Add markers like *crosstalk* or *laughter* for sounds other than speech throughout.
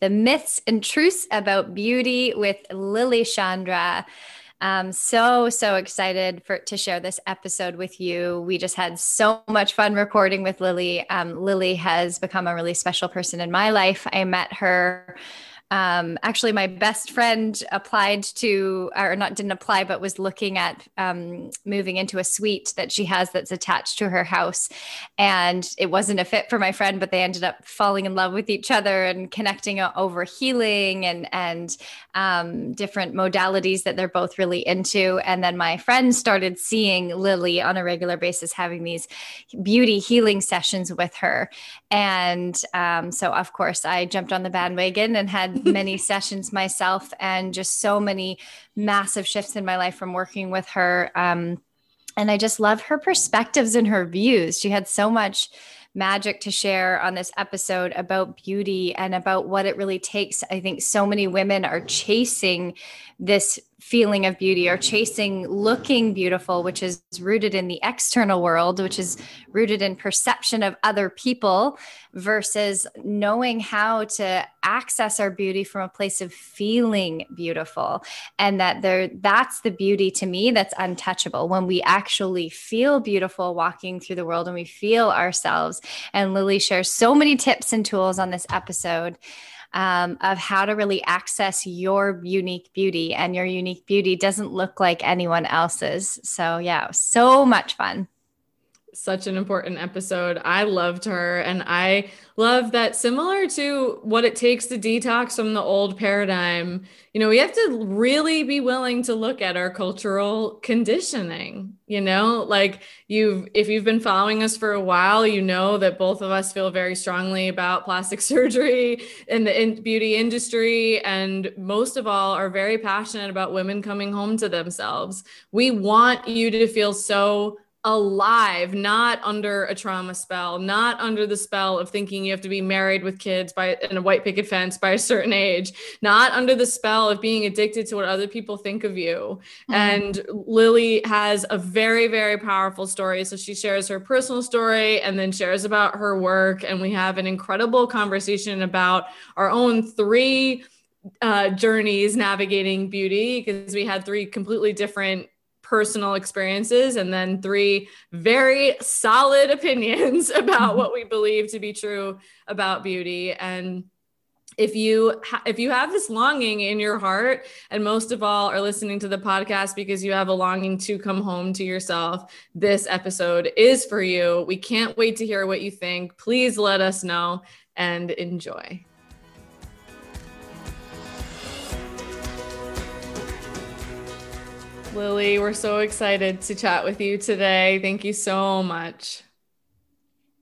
the myths and truths about beauty with Lily Chandra. I'm so, so excited for to share this episode with you. We just had so much fun recording with Lily. Um, Lily has become a really special person in my life. I met her um, actually my best friend applied to or not didn't apply but was looking at um, moving into a suite that she has that's attached to her house. And it wasn't a fit for my friend but they ended up falling in love with each other and connecting over healing and and um, different modalities that they're both really into. And then my friend started seeing lily on a regular basis having these beauty healing sessions with her. And um, so of course i jumped on the bandwagon and had many sessions myself and just so many massive shifts in my life from working with her. Um, and I just love her perspectives and her views. She had so much magic to share on this episode about beauty and about what it really takes. I think so many women are chasing this feeling of beauty or chasing looking beautiful, which is rooted in the external world, which is rooted in perception of other people, versus knowing how to access our beauty from a place of feeling beautiful. And that there that's the beauty to me that's untouchable when we actually feel beautiful walking through the world and we feel ourselves. And Lily shares so many tips and tools on this episode um, of how to really access your unique beauty. And your unique beauty doesn't look like anyone else's. So, yeah, so much fun such an important episode. I loved her. And I love that, similar to what it takes to detox from the old paradigm, you know, we have to really be willing to look at our cultural conditioning. You know, like you've, if you've been following us for a while, you know that both of us feel very strongly about plastic *laughs* surgery and the in beauty industry. And most of all, are very passionate about women coming home to themselves. We want you to feel so alive, not under a trauma spell, not under the spell of thinking you have to be married with kids by in a white picket fence by a certain age, not under the spell of being addicted to what other people think of you. Mm-hmm. And Lily has a very, very powerful story. So she shares her personal story and then shares about her work. And we have an incredible conversation about our own three uh, journeys navigating beauty because we had three completely different personal experiences and then three very solid opinions *laughs* about mm-hmm. what we believe to be true about beauty. And if you ha- if you have this longing in your heart and most of all are listening to the podcast because you have a longing to come home to yourself this episode is for you. We can't wait to hear what you think. Please let us know and enjoy Lily, we're so excited to chat with you today. Thank you so much.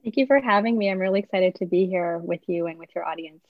Thank you for having me. I'm really excited to be here with you and with your audience.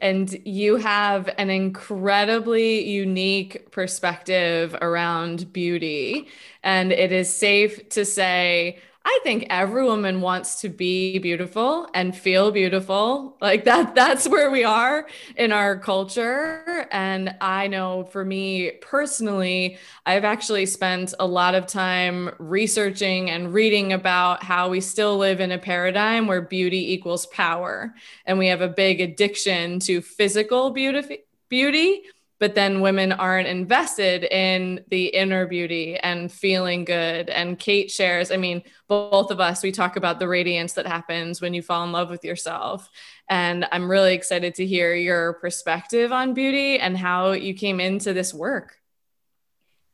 and you have an incredibly unique perspective around beauty. And it is safe to say I think every woman wants to be beautiful and feel beautiful. Like that that's where we are in our culture. And I know for me personally, I've actually spent a lot of time researching and reading about how we still live in a paradigm where beauty equals power. And we have a big addiction to physical beauty beauty but then women aren't invested in the inner beauty and feeling good. And Kate shares, I mean, both of us, we talk about the radiance that happens when you fall in love with yourself. And I'm really excited to hear your perspective on beauty and how you came into this work.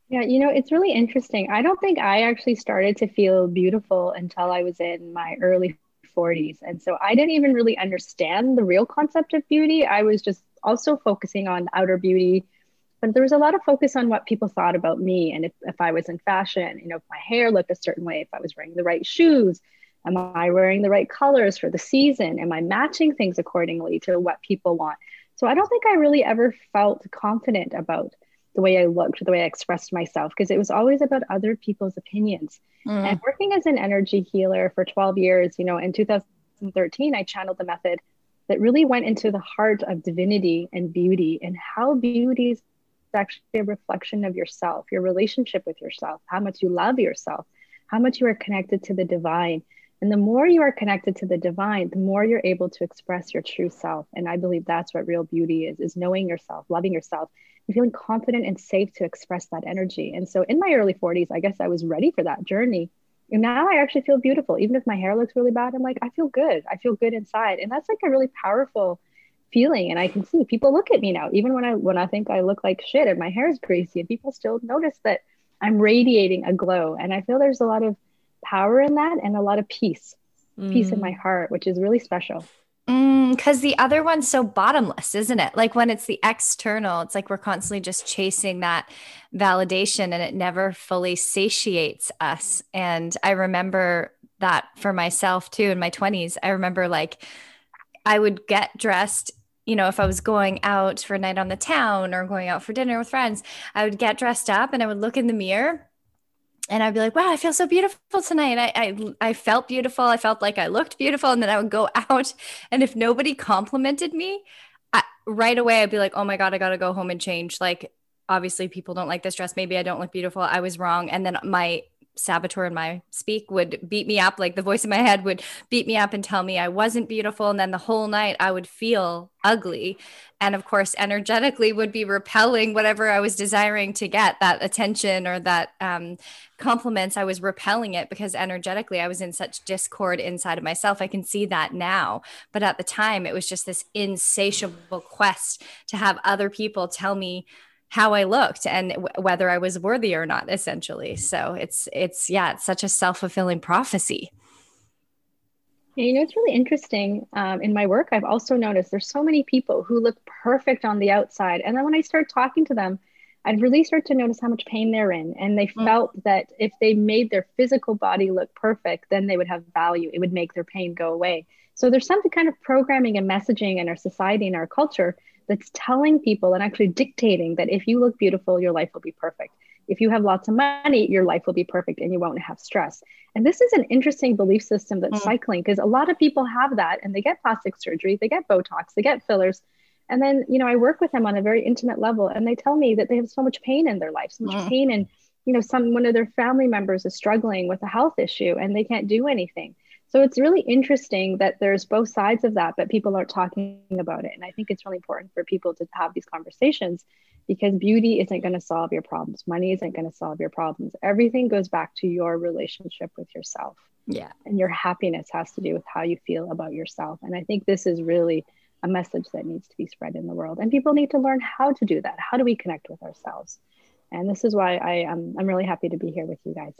Yeah, you know, it's really interesting. I don't think I actually started to feel beautiful until I was in my early 40s. And so I didn't even really understand the real concept of beauty. I was just also focusing on outer beauty. But there was a lot of focus on what people thought about me and if, if I was in fashion, you know, if my hair looked a certain way, if I was wearing the right shoes, am I wearing the right colors for the season? Am I matching things accordingly to what people want? So I don't think I really ever felt confident about the way I looked, the way I expressed myself, because it was always about other people's opinions. Mm. And working as an energy healer for 12 years, you know, in 2013, I channeled the method that really went into the heart of divinity and beauty and how beauty is actually a reflection of yourself, your relationship with yourself, how much you love yourself, how much you are connected to the divine. And the more you are connected to the divine, the more you're able to express your true self. And I believe that's what real beauty is, is knowing yourself, loving yourself, and feeling confident and safe to express that energy. And so in my early 40s, I guess I was ready for that journey. And now I actually feel beautiful. Even if my hair looks really bad, I'm like, I feel good. I feel good inside. And that's like a really powerful feeling. And I can see people look at me now, even when I when I think I look like shit and my hair is greasy, and people still notice that I'm radiating a glow. And I feel there's a lot of power in that and a lot of peace, mm. peace in my mm. heart, which is really special. Because mm, the other one's so bottomless, isn't it? Like when it's the external, it's like we're constantly just chasing that validation and it never fully satiates us. And I remember that for myself too in my 20s. I remember like I would get dressed you know, if I was going out for a night on the town or going out for dinner with friends, I would get dressed up and I would look in the mirror and I'd be like, wow, I feel so beautiful tonight. I, I, I felt beautiful. I felt like I looked beautiful. And then I would go *laughs* out. And if nobody complimented me, I, right away, I'd be like, oh my God, I got to go home and change. Like, obviously, people don't like this dress. Maybe I don't look beautiful. I was wrong. And then my saboteur in my speak would beat me up like the voice in my head would beat me up and tell me i wasn't beautiful and then the whole night i would feel ugly. And of course energetically would be repelling whatever i was desiring to get that attention or that um, compliments i was repelling it because energetically i was in such discord inside of myself. I can see that now. But at the time it was just this insatiable quest to have other people tell me how I looked and w- whether I was worthy or not, essentially. So it's, it's, yeah, it's such a self fulfilling prophecy. Yeah, you know, it's really interesting. Um, in my work, I've also noticed there's so many people who look perfect on the outside. And then when I start talking to them, I'd really start to notice how much pain they're in. And they mm. felt that if they made their physical body look perfect, then they would have value. It would make their pain go away. So there's some kind of programming and messaging in our society and our culture that's telling people and actually dictating that if you look beautiful, your life will be perfect. If you have lots of money, your life will be perfect and you won't have stress. And this is an interesting belief system that's mm. cycling because a lot of people have that and they get plastic surgery, they get Botox, they get fillers. And then, you know, I work with them on a very intimate level and they tell me that they have so much pain in their life, so much mm. pain. And, you know, some one of their family members is struggling with a health issue and they can't do anything. So it's really interesting that there's both sides of that, but people aren't talking about it. And I think it's really important for people to have these conversations because beauty isn't going to solve your problems. Money isn't going to solve your problems. Everything goes back to your relationship with yourself. Yeah. And your happiness has to do with how you feel about yourself. And I think this is really a message that needs to be spread in the world. And people need to learn how to do that. How do we connect with ourselves? And this is why I, am I'm really happy to be here with you guys.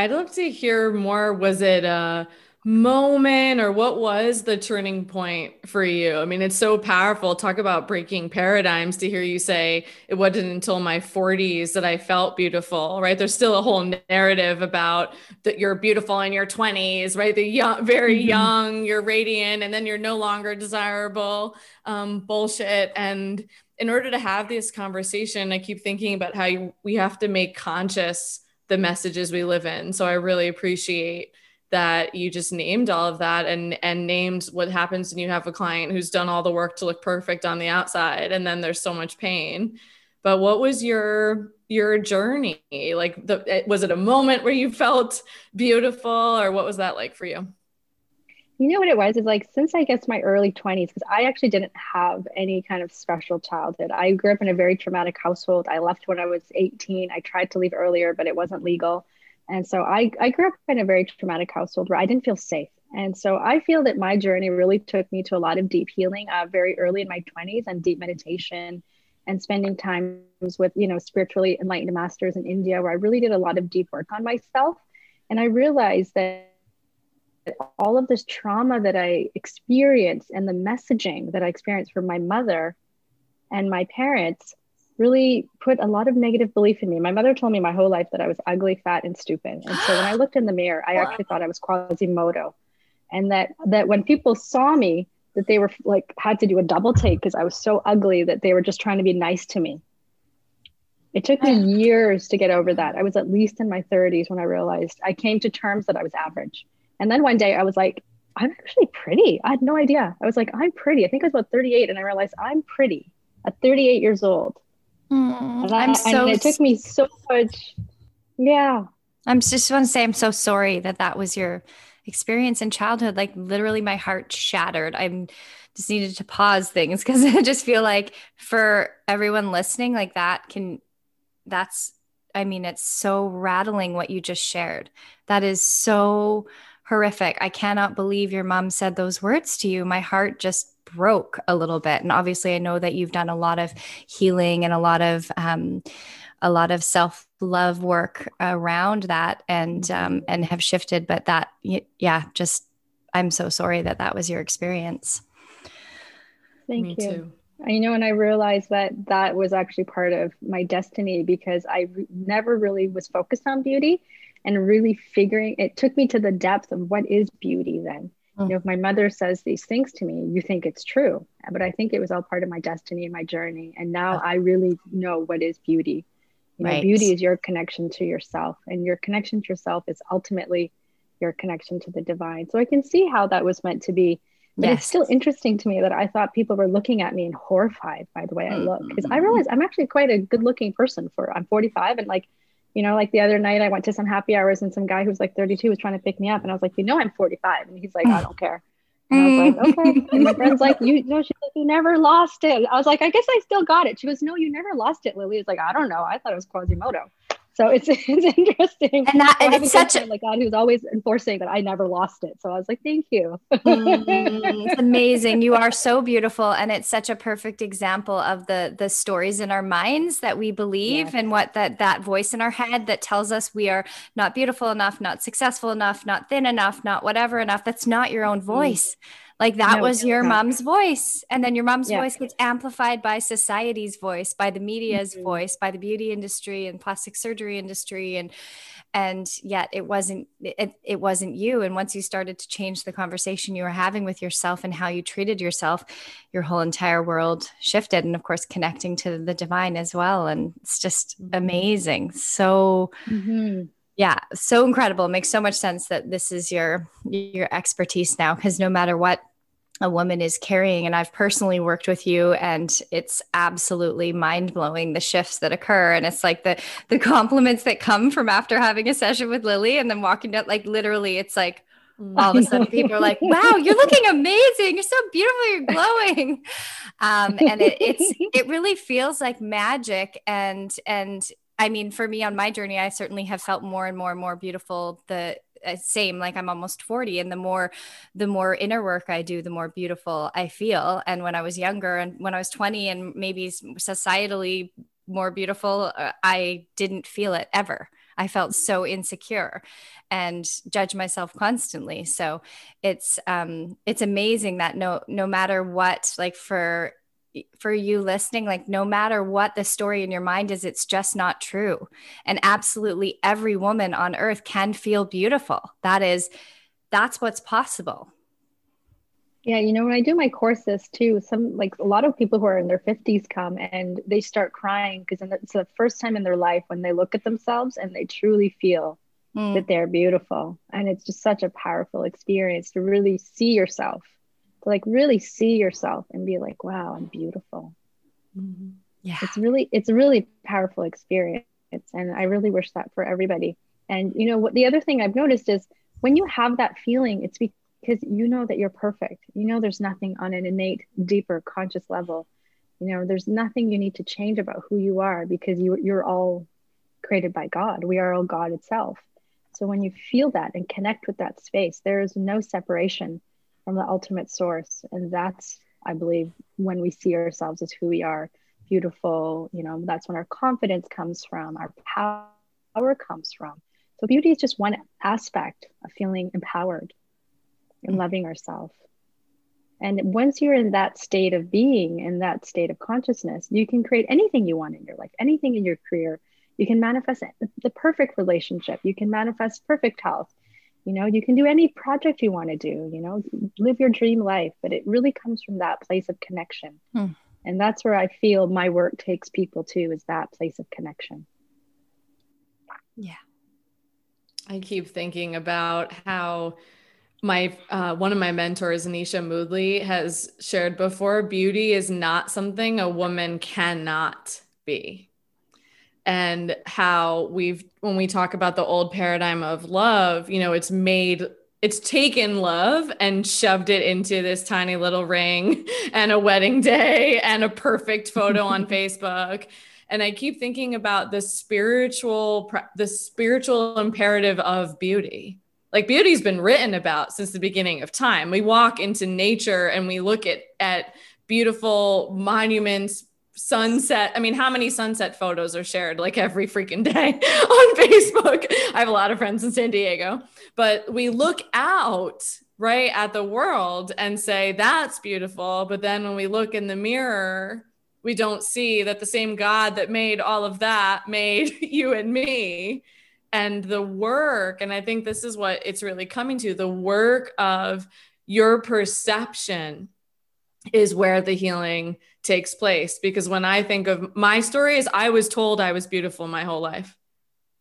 I'd love to hear more. Was it a moment or what was the turning point for you? I mean, it's so powerful. Talk about breaking paradigms to hear you say it wasn't until my 40s that I felt beautiful, right? There's still a whole narrative about that you're beautiful in your 20s, right? The young, very mm-hmm. young, you're radiant, and then you're no longer desirable. Um, bullshit. And in order to have this conversation, I keep thinking about how you, we have to make conscious the messages we live in. So I really appreciate that you just named all of that and and named what happens when you have a client who's done all the work to look perfect on the outside and then there's so much pain. But what was your your journey? Like the was it a moment where you felt beautiful or what was that like for you? You know what it was? Is like since I guess my early 20s, because I actually didn't have any kind of special childhood. I grew up in a very traumatic household. I left when I was 18. I tried to leave earlier, but it wasn't legal. And so I, I grew up in a very traumatic household where I didn't feel safe. And so I feel that my journey really took me to a lot of deep healing uh, very early in my 20s and deep meditation and spending times with, you know, spiritually enlightened masters in India, where I really did a lot of deep work on myself. And I realized that all of this trauma that I experienced and the messaging that I experienced from my mother and my parents really put a lot of negative belief in me. My mother told me my whole life that I was ugly, fat, and stupid. And so when I looked in the mirror, I actually thought I was Quasimodo and that that when people saw me that they were like had to do a double take because I was so ugly that they were just trying to be nice to me. It took me *sighs* years to get over that. I was at least in my 30s when I realized I came to terms that I was average. And then one day I was like, I'm actually pretty. I had no idea. I was like, I'm pretty. I think I was about 38 and I realized I'm pretty at 38 years old. Mm, and I, I'm so and it took me so much. Yeah. I'm just want to say I'm so sorry that that was your experience in childhood like literally my heart shattered i'm just needed to pause things *laughs* because i just feel like for everyone listening like that can that's i mean it's so rattling what you just shared that is so horrific. I cannot believe your mom said those words to you. My heart just broke a little bit. And obviously i know that you've done a lot of healing and a lot of um, a lot of self love work around that and um, and have shifted but that yeah just i'm so sorry that that was your experience. Thank Me you. too. you know and i realized that that was actually part of my destiny because i re- never really was focused on beauty and really figuring it took me to the depth of what is beauty then mm. you know if my mother says these things to me you think it's true but i think it was all part of my destiny and my journey and now i really know what is beauty you know, right. beauty is your connection to yourself, and your connection to yourself is ultimately your connection to the divine. So I can see how that was meant to be. But yes. it's still interesting to me that I thought people were looking at me and horrified by the way I look. Because I realize I'm actually quite a good looking person for I'm 45 and like, you know, like the other night I went to some happy hours and some guy who's like 32 was trying to pick me up and I was like, you know, I'm 45. And he's like, I don't care. And I was like, *laughs* okay. And my friend's like, you, know, she's like, you never lost it. I was like, I guess I still got it. She goes, no, you never lost it, Lily. It's like, I don't know. I thought it was Quasimodo. So it's *laughs* it's interesting. And that and it's such a like God who's always enforcing that I never lost it. So I was like, thank you. mm, it's amazing. You are *laughs* so beautiful, and it's such a perfect example of the the stories in our minds that we believe, yes. and what that that voice in our head that tells us we are not beautiful enough, not successful enough, not thin enough, not whatever enough. That's not your own mm-hmm. voice. Mm. Like that no, was your mom's voice. And then your mom's yeah. voice gets amplified by society's voice, by the media's mm-hmm. voice, by the beauty industry and plastic surgery industry. And and yet it wasn't it, it wasn't you. And once you started to change the conversation you were having with yourself and how you treated yourself, your whole entire world shifted. And of course, connecting to the divine as well. And it's just mm-hmm. amazing. So mm-hmm yeah so incredible it makes so much sense that this is your your expertise now because no matter what a woman is carrying. And I've personally worked with you, and it's absolutely mind blowing the shifts that occur. And it's like the the compliments that come from after having a session with Lily, and then walking down, like literally, it's like all of a sudden people are like, "Wow, you're looking amazing! You're so beautiful! You're glowing!" Um, and it, it's it really feels like magic, and and I mean, for me on my journey, I certainly have felt more and more and more beautiful the same like i'm almost 40 and the more the more inner work i do the more beautiful i feel and when i was younger and when i was 20 and maybe societally more beautiful uh, i didn't feel it ever I felt so insecure and judge myself constantly. So it's um it's amazing that no no matter what like for for you listening like no matter what the story in your mind is it's just not true. And absolutely every woman on earth can feel beautiful. That is that's what's possible. Yeah you know when i do my courses too some like a lot of people who are in their 50s come and they start crying because it's the first time in their life when they look at themselves and they truly feel mm. that they're beautiful. And it's just such a powerful experience to really see yourself to like really see yourself and be like, wow, I'm beautiful. Mm-hmm. Yeah. It's really, it's a really powerful experience. And I really wish that for everybody. And, you know, what the other thing I've noticed is when you have that feeling, it's because you know that you're perfect. You know there's nothing on an innate, deeper, conscious level. You know, there's nothing you need to change about who you are because you, you're all created by God. We are all God itself. So when you feel that and connect with that space, there is no separation from the ultimate source. And that's, I believe, when we see ourselves as who we are beautiful, you know, that's when our confidence comes from, our power comes from. So beauty is just one aspect of feeling empowered and loving ourselves. And once you're in that state of being, in that state of consciousness, you can create anything you want in your life, anything in your career. You can manifest the perfect relationship. You can manifest perfect health. You know, you can do any project you want to do, you know, live your dream life, but it really comes from that place of connection. Hmm. And that's where I feel my work takes people to is that place of connection. Yeah. I keep thinking about how my uh, one of my mentors anisha moodley has shared before beauty is not something a woman cannot be and how we've when we talk about the old paradigm of love you know it's made it's taken love and shoved it into this tiny little ring *laughs* and a wedding day and a perfect photo on *laughs* facebook and i keep thinking about the spiritual the spiritual imperative of beauty like beauty's been written about since the beginning of time. We walk into nature and we look at at beautiful monuments, sunset. I mean, how many sunset photos are shared like every freaking day *laughs* on Facebook? I have a lot of friends in San Diego, but we look out right at the world and say that's beautiful, but then when we look in the mirror, we don't see that the same God that made all of that made *laughs* you and me and the work and i think this is what it's really coming to the work of your perception is where the healing takes place because when i think of my stories i was told i was beautiful my whole life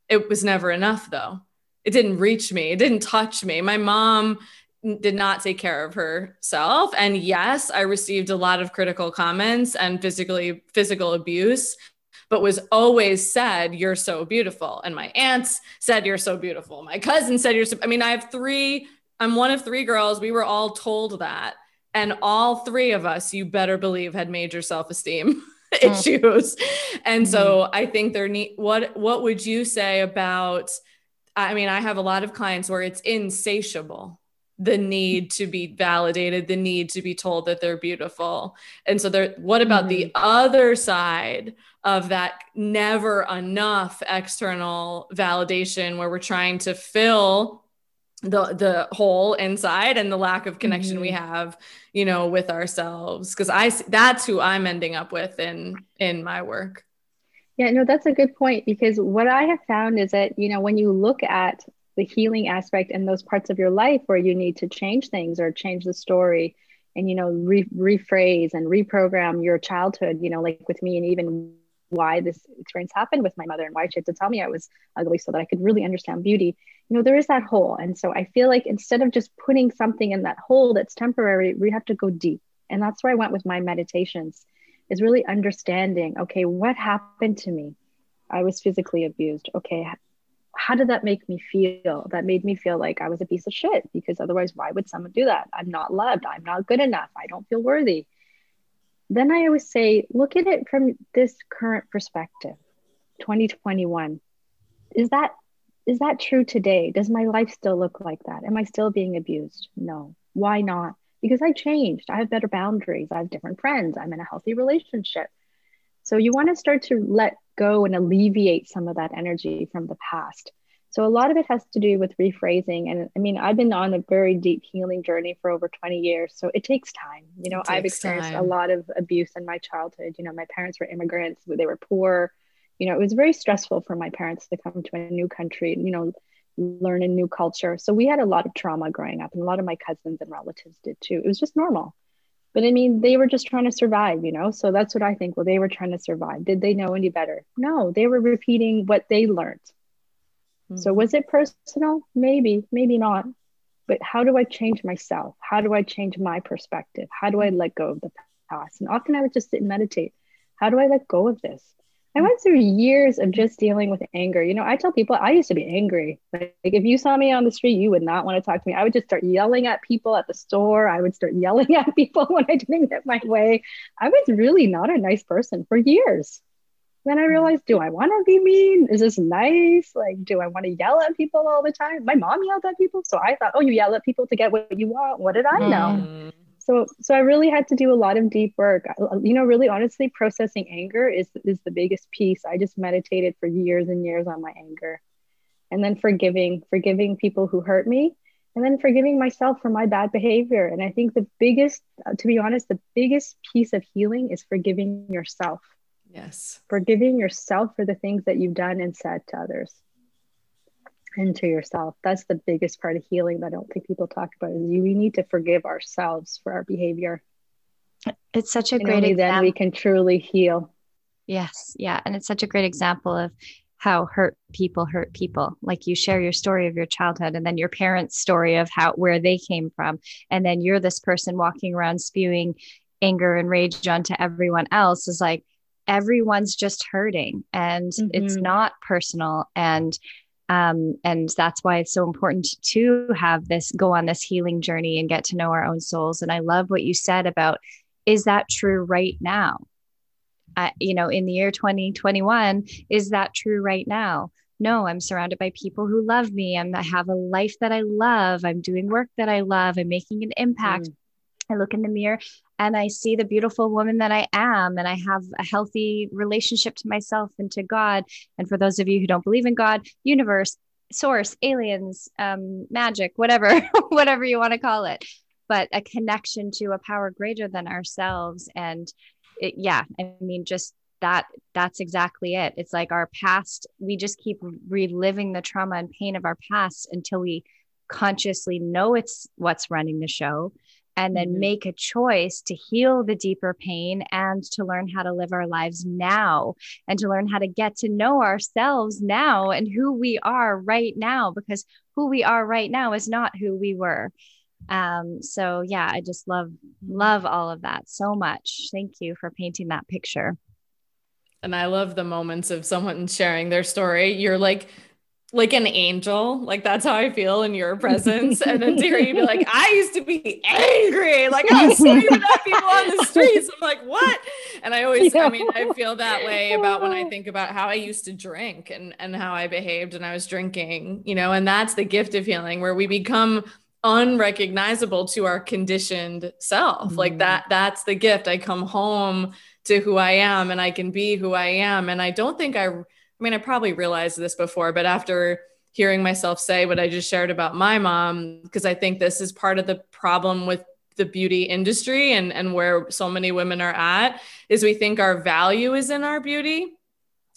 it was never enough though it didn't reach me it didn't touch me my mom did not take care of herself and yes i received a lot of critical comments and physically physical abuse but was always said, You're so beautiful. And my aunts said, You're so beautiful. My cousin said, You're so, I mean, I have three, I'm one of three girls. We were all told that. And all three of us, you better believe, had major self esteem. *laughs* issues and mm-hmm. so i think there need what what would you say about i mean i have a lot of clients where it's insatiable the need to be validated the need to be told that they're beautiful and so there what about mm-hmm. the other side of that never enough external validation where we're trying to fill the the hole inside and the lack of connection mm-hmm. we have you know with ourselves because i that's who i'm ending up with in in my work yeah no that's a good point because what i have found is that you know when you look at the healing aspect and those parts of your life where you need to change things or change the story and you know re- rephrase and reprogram your childhood you know like with me and even why this experience happened with my mother and why she had to tell me I was ugly so that I could really understand beauty. You know, there is that hole. And so I feel like instead of just putting something in that hole that's temporary, we have to go deep. And that's where I went with my meditations, is really understanding okay, what happened to me? I was physically abused. Okay, how did that make me feel? That made me feel like I was a piece of shit because otherwise, why would someone do that? I'm not loved. I'm not good enough. I don't feel worthy then I always say, look at it from this current perspective, 2021. Is that is that true today? Does my life still look like that? Am I still being abused? No. Why not? Because I changed. I have better boundaries. I have different friends. I'm in a healthy relationship. So you want to start to let go and alleviate some of that energy from the past. So a lot of it has to do with rephrasing. And I mean, I've been on a very deep healing journey for over 20 years. So it takes time. You know, I've experienced time. a lot of abuse in my childhood. You know, my parents were immigrants, they were poor. You know, it was very stressful for my parents to come to a new country, and you know, learn a new culture. So we had a lot of trauma growing up, and a lot of my cousins and relatives did too. It was just normal. But I mean, they were just trying to survive, you know? So that's what I think. Well, they were trying to survive. Did they know any better? No, they were repeating what they learned so hmm. was it personal? Maybe, maybe not. But how do I change myself? How do I change my perspective? How do I let go of the past? And often I would just sit and meditate. How do I let go of this? I went through years of just dealing with anger. You know, I tell people I used to be angry. Like, if you saw me on the street, you would not want to talk to me. I would just start yelling at people at the store. I would start *laughs* yelling at people when I didn't get my way. I was really not a nice person for years. Then I realized, do I want to be mean? Is this nice? Like, do I want to yell at people all the time? My mom yelled at people. So I thought, oh, you yell at people to get what you want. What did I know? Mm so so i really had to do a lot of deep work. Uh, you know really honestly processing anger is is the biggest piece. I just meditated for years and years on my anger. And then forgiving forgiving people who hurt me and then forgiving myself for my bad behavior. And i think the biggest uh, to be honest the biggest piece of healing is forgiving yourself. Yes. Forgiving yourself for the things that you've done and said to others into yourself. That's the biggest part of healing that I don't think people talk about is you we need to forgive ourselves for our behavior. It's such a and great example. then we can truly heal. Yes. Yeah. And it's such a great example of how hurt people hurt people. Like you share your story of your childhood and then your parents' story of how where they came from. And then you're this person walking around spewing anger and rage onto everyone else is like everyone's just hurting and mm-hmm. it's not personal. And um, and that's why it's so important to have this go on this healing journey and get to know our own souls. And I love what you said about is that true right now? Uh, you know, in the year 2021, is that true right now? No, I'm surrounded by people who love me. I'm, I have a life that I love. I'm doing work that I love. I'm making an impact. Mm. I look in the mirror and I see the beautiful woman that I am, and I have a healthy relationship to myself and to God. And for those of you who don't believe in God, universe, source, aliens, um, magic, whatever, *laughs* whatever you want to call it, but a connection to a power greater than ourselves. And it, yeah, I mean, just that that's exactly it it's like our past we just keep reliving the trauma and pain of our past until we consciously know it's what's running the show and then mm-hmm. make a choice to heal the deeper pain and to learn how to live our lives now and to learn how to get to know ourselves now and who we are right now because who we are right now is not who we were. Um so yeah i just love love all of that so much. Thank you for painting that picture. And i love the moments of someone sharing their story. You're like like an angel. Like that's how I feel in your presence. And then Terry, you'd be like, I used to be angry. Like I was screaming at people on the streets. I'm like, what? And I always, I mean, I feel that way about when I think about how I used to drink and, and how I behaved when I was drinking, you know, and that's the gift of healing where we become unrecognizable to our conditioned self. Mm. Like that, that's the gift. I come home to who I am and I can be who I am. And I don't think I I mean, I probably realized this before, but after hearing myself say what I just shared about my mom, because I think this is part of the problem with the beauty industry and, and where so many women are at is we think our value is in our beauty.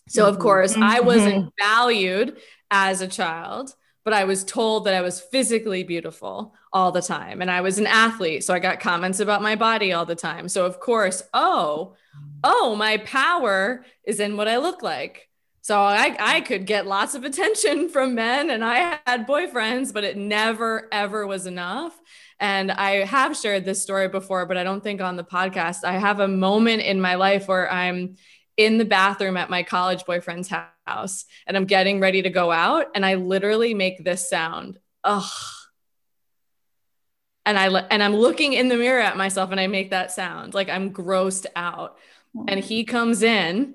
So, of mm-hmm. course, mm-hmm. I wasn't valued as a child, but I was told that I was physically beautiful all the time. And I was an athlete. So I got comments about my body all the time. So, of course, oh, oh, my power is in what I look like. So I, I could get lots of attention *laughs* from men and I had boyfriends, but it never, ever was enough. And I have shared this story before, but I don't think on the podcast. I have a moment in my life where I'm in the bathroom at my college boyfriend's house and I'm getting ready to go out. And I literally make this sound. Ugh. And I and I'm looking in the mirror at myself and I make that sound like I'm grossed out. And he comes in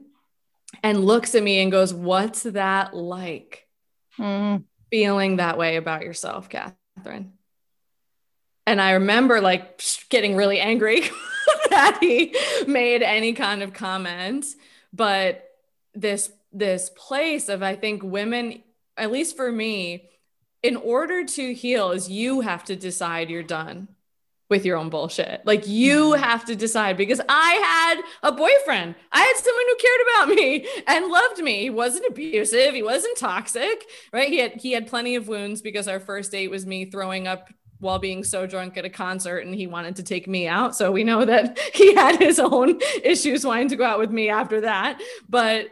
and looks at me and goes, What's that like? Mm. Feeling that way about yourself, Catherine. And I remember like getting really angry *laughs* that he made any kind of comment. But this this place of I think women, at least for me, in order to heal, is you have to decide you're done with your own bullshit. Like you mm-hmm. have to decide because I had a boyfriend. I had someone who cared about me and loved me. He wasn't abusive, he wasn't toxic, right? He had he had plenty of wounds because our first date was me throwing up while being so drunk at a concert and he wanted to take me out. So we know that *laughs* he had his own *laughs* issues wanting to go out with me after that. But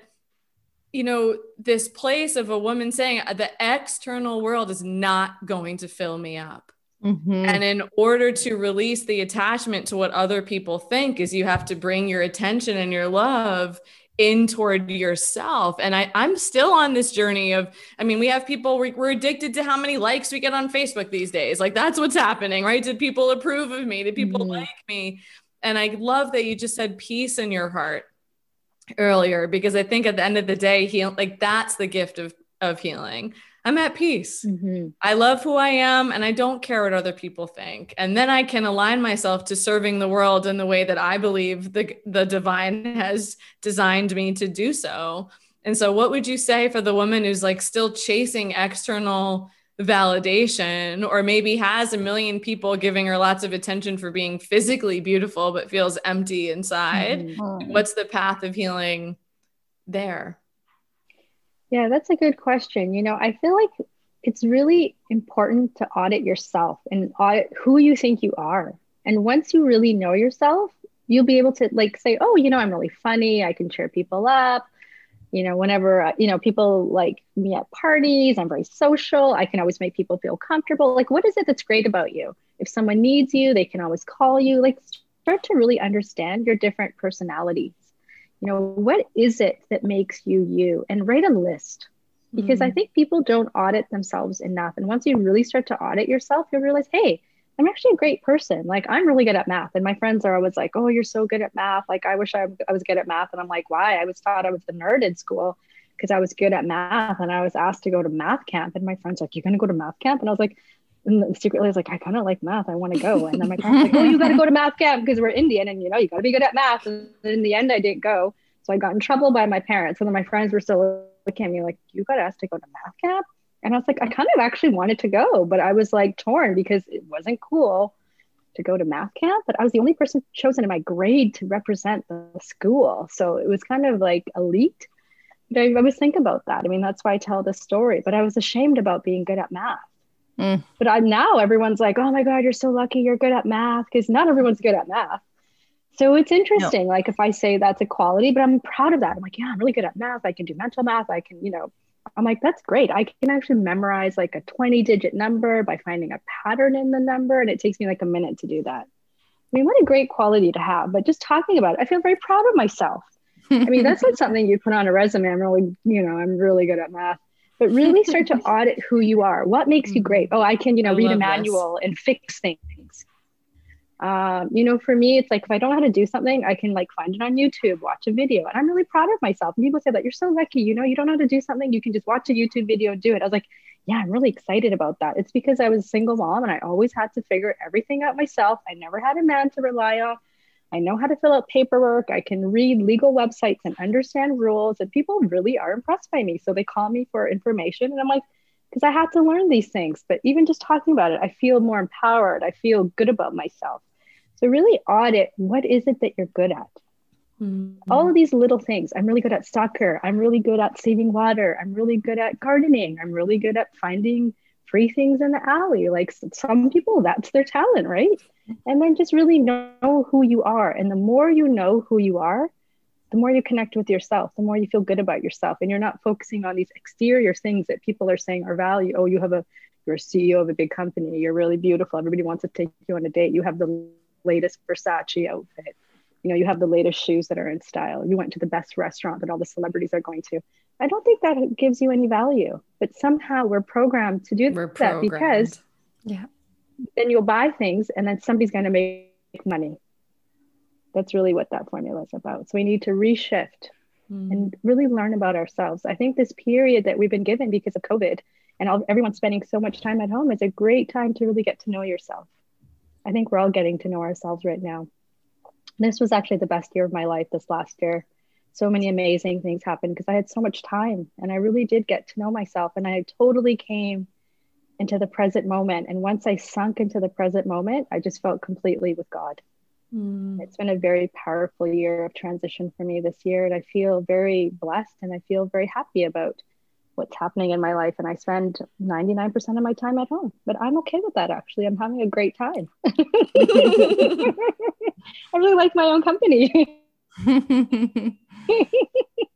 you know, this place of a woman saying the external world is not going to fill me up Mm-hmm. And in order to release the attachment to what other people think, is you have to bring your attention and your love in toward yourself. And I, I'm still on this journey of, I mean, we have people, we're, we're addicted to how many likes we get on Facebook these days. Like that's what's happening, right? Did people approve of me? Did people mm-hmm. like me? And I love that you just said peace in your heart earlier, because I think at the end of the day, heal, like that's the gift of, of healing. I'm at peace. Mm-hmm. I love who I am and I don't care what other people think. And then I can align myself to serving the world in the way that I believe the, the divine *laughs* has designed me to do so. And so, what would you say for the woman who's like still chasing external validation, or maybe has a million people giving her lots of attention for being physically beautiful, but feels empty inside? Mm-hmm. What's the path of healing there? Yeah, that's a good question. You know, I feel like it's really important to audit yourself and audit who you think you are. And once you really know yourself, you'll be able to like say, oh, you know, I'm really funny. I can cheer people up. You know, whenever, uh, you know, people like me at parties, I'm very social. I can always make people feel comfortable. Like, what is it that's great about you? If someone needs you, they can always call you. Like, start to really understand your different personalities you know what is it that makes you you? And write a list. Because mm. i think people don't audit themselves enough. And once you really start to audit yourself you'll realize hey i'm actually a great person. Like i'm really good at math. And my friends are always like oh you're so good at math. Like i wish i, I was good at math. And i'm like why? I was taught i was the nerd in school because i was good at math and i was asked to go to math camp. And my friends like you're going to go to math camp? And i was like and secretly I was like, I kind of like math. I want to go. And then my parents like, oh, you got to go to math camp because we're Indian and you know, you got to be good at math. And in the end, I didn't go. So I got in trouble by my parents. And then my friends were still looking at me like, you got asked to go to math camp? And I was like, I kind of actually wanted to go, but I was like torn because it wasn't cool to go to math camp. But I was the only person chosen in my grade to represent the school. So it was kind of like elite. I always think about that. I mean, that's why I tell this story. But I was ashamed about being good at math. Mm. But I, now everyone's like, oh my God, you're so lucky you're good at math because not everyone's good at math. So it's interesting. No. Like if I say that's a quality, but I'm proud of that. I'm like, yeah, I'm really good at math. I can do mental math. I can, you know, I'm like, that's great. I can actually memorize like a 20 digit number by finding a pattern in the number. And it takes me like a minute to do that. I mean, what a great quality to have. But just talking about it, I feel very proud of myself. I mean, that's not *laughs* something you put on a resume. I'm really, you know, I'm really good at math but *laughs* really start to audit who you are. What makes you great? Mm-hmm. Oh, I can, you know, I read a manual this. and fix things. Um, you know, for me, it's like if I don't know how to do something, I can like find it on YouTube, watch a video, and I'm really proud of myself. And people say that you're so lucky, you know, you don't know how to do something, you can just watch a YouTube video and do it. I was like, yeah, I'm really excited about that. It's because I was a single mom and I always had to figure everything out myself. I never had a man to rely on. I know how to fill out paperwork. I can read legal websites and understand rules. And people really are impressed by me. So they call me for information. And I'm like, because I had to learn these things. But even just talking about it, I feel more empowered. I feel good about myself. So really audit what is it that you're good at? Mm-hmm. All of these little things. I'm really good at soccer. I'm really good at saving water. I'm really good at gardening. I'm really good at finding free things in the alley. Like some people, that's their talent, right? And then just really know who you are. And the more you know who you are, the more you connect with yourself, the more you feel good about yourself. And you're not focusing on these exterior things that people are saying are value. Oh, you have a, you're a CEO of a big company. You're really beautiful. Everybody wants to take you on a date. You have the latest Versace outfit. You know, you have the latest shoes that are in style. You went to the best restaurant that all the celebrities are going to. I don't think that gives you any value, but somehow we're programmed to do we're that programmed. because yeah, then you'll buy things and then somebody's going to make money. That's really what that formula is about. So we need to reshift mm. and really learn about ourselves. I think this period that we've been given because of COVID and all, everyone's spending so much time at home is a great time to really get to know yourself. I think we're all getting to know ourselves right now. This was actually the best year of my life this last year. So many amazing things happened because I had so much time and I really did get to know myself and I totally came into the present moment. And once I sunk into the present moment, I just felt completely with God. Mm. It's been a very powerful year of transition for me this year. And I feel very blessed and I feel very happy about what's happening in my life and I spend 99% of my time at home. But I'm okay with that actually. I'm having a great time. *laughs* I really like my own company. *laughs* *laughs*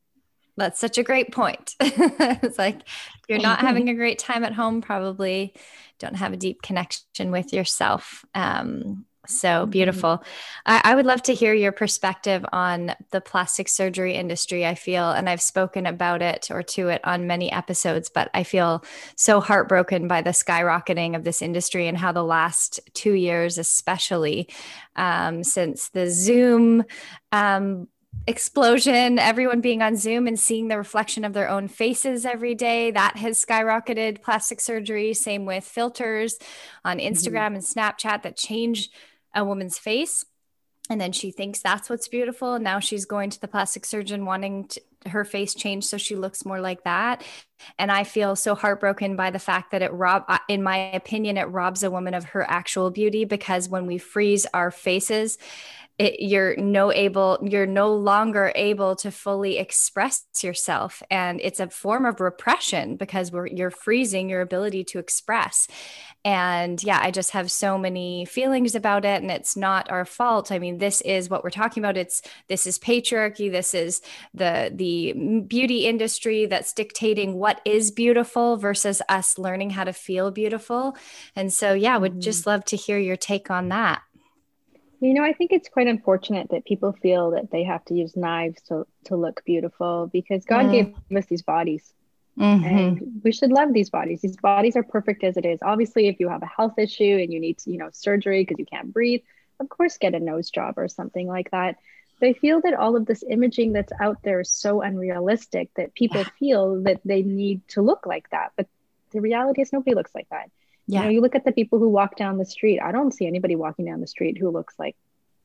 That's such a great point. *laughs* it's like you're not having a great time at home, probably don't have a deep connection with yourself. Um, So mm-hmm. beautiful. I, I, would love to hear your perspective on the plastic surgery industry. I feel, and I've spoken about it or to it on many episodes, but I feel so heartbroken by the skyrocketing of this industry and how the last two years, especially um, since the Zoom um, explosion, everyone being on Zoom and seeing the reflection of their own faces every day. That has skyrocketed plastic surgery. Same with filters on mm-hmm. Instagram mm-hmm. and Snapchat that change a woman's face. And then she thinks that's what's beautiful. And now she's going to the plastic surgeon wanting to, her face changed so she looks more like that. And I feel so heartbroken by the fact that it rob, in my opinion, it robs a woman of her actual beauty because when we freeze our faces, it, you're no able you're no longer able to fully express yourself. And it's a form of repression because we're you're freezing your ability to express. And yeah i just have so many feelings about it and it's not our fault. I mean this is what we're talking about. It's this is patriarchy. This is the the beauty industry that's dictating what is beautiful versus us learning how to feel beautiful. And so yeah would mm-hmm. just love to hear your take on that you know, I think it's quite unfortunate that people feel that they have to use knives to, to look beautiful because God mm. gave us these bodies. Mm-hmm. And we should love these bodies. These bodies are perfect as it is. Obviously, if you have a health issue and you need, you know, surgery because you can't breathe, of course, get a nose job or something like that. But I feel that all of this imaging that's out there is so unrealistic that people yeah. *sighs* feel that they need to look like that. But the reality is, nobody looks like that. Yeah. You know, you look at the people who walk down the street. I don't see anybody walking down the street who looks like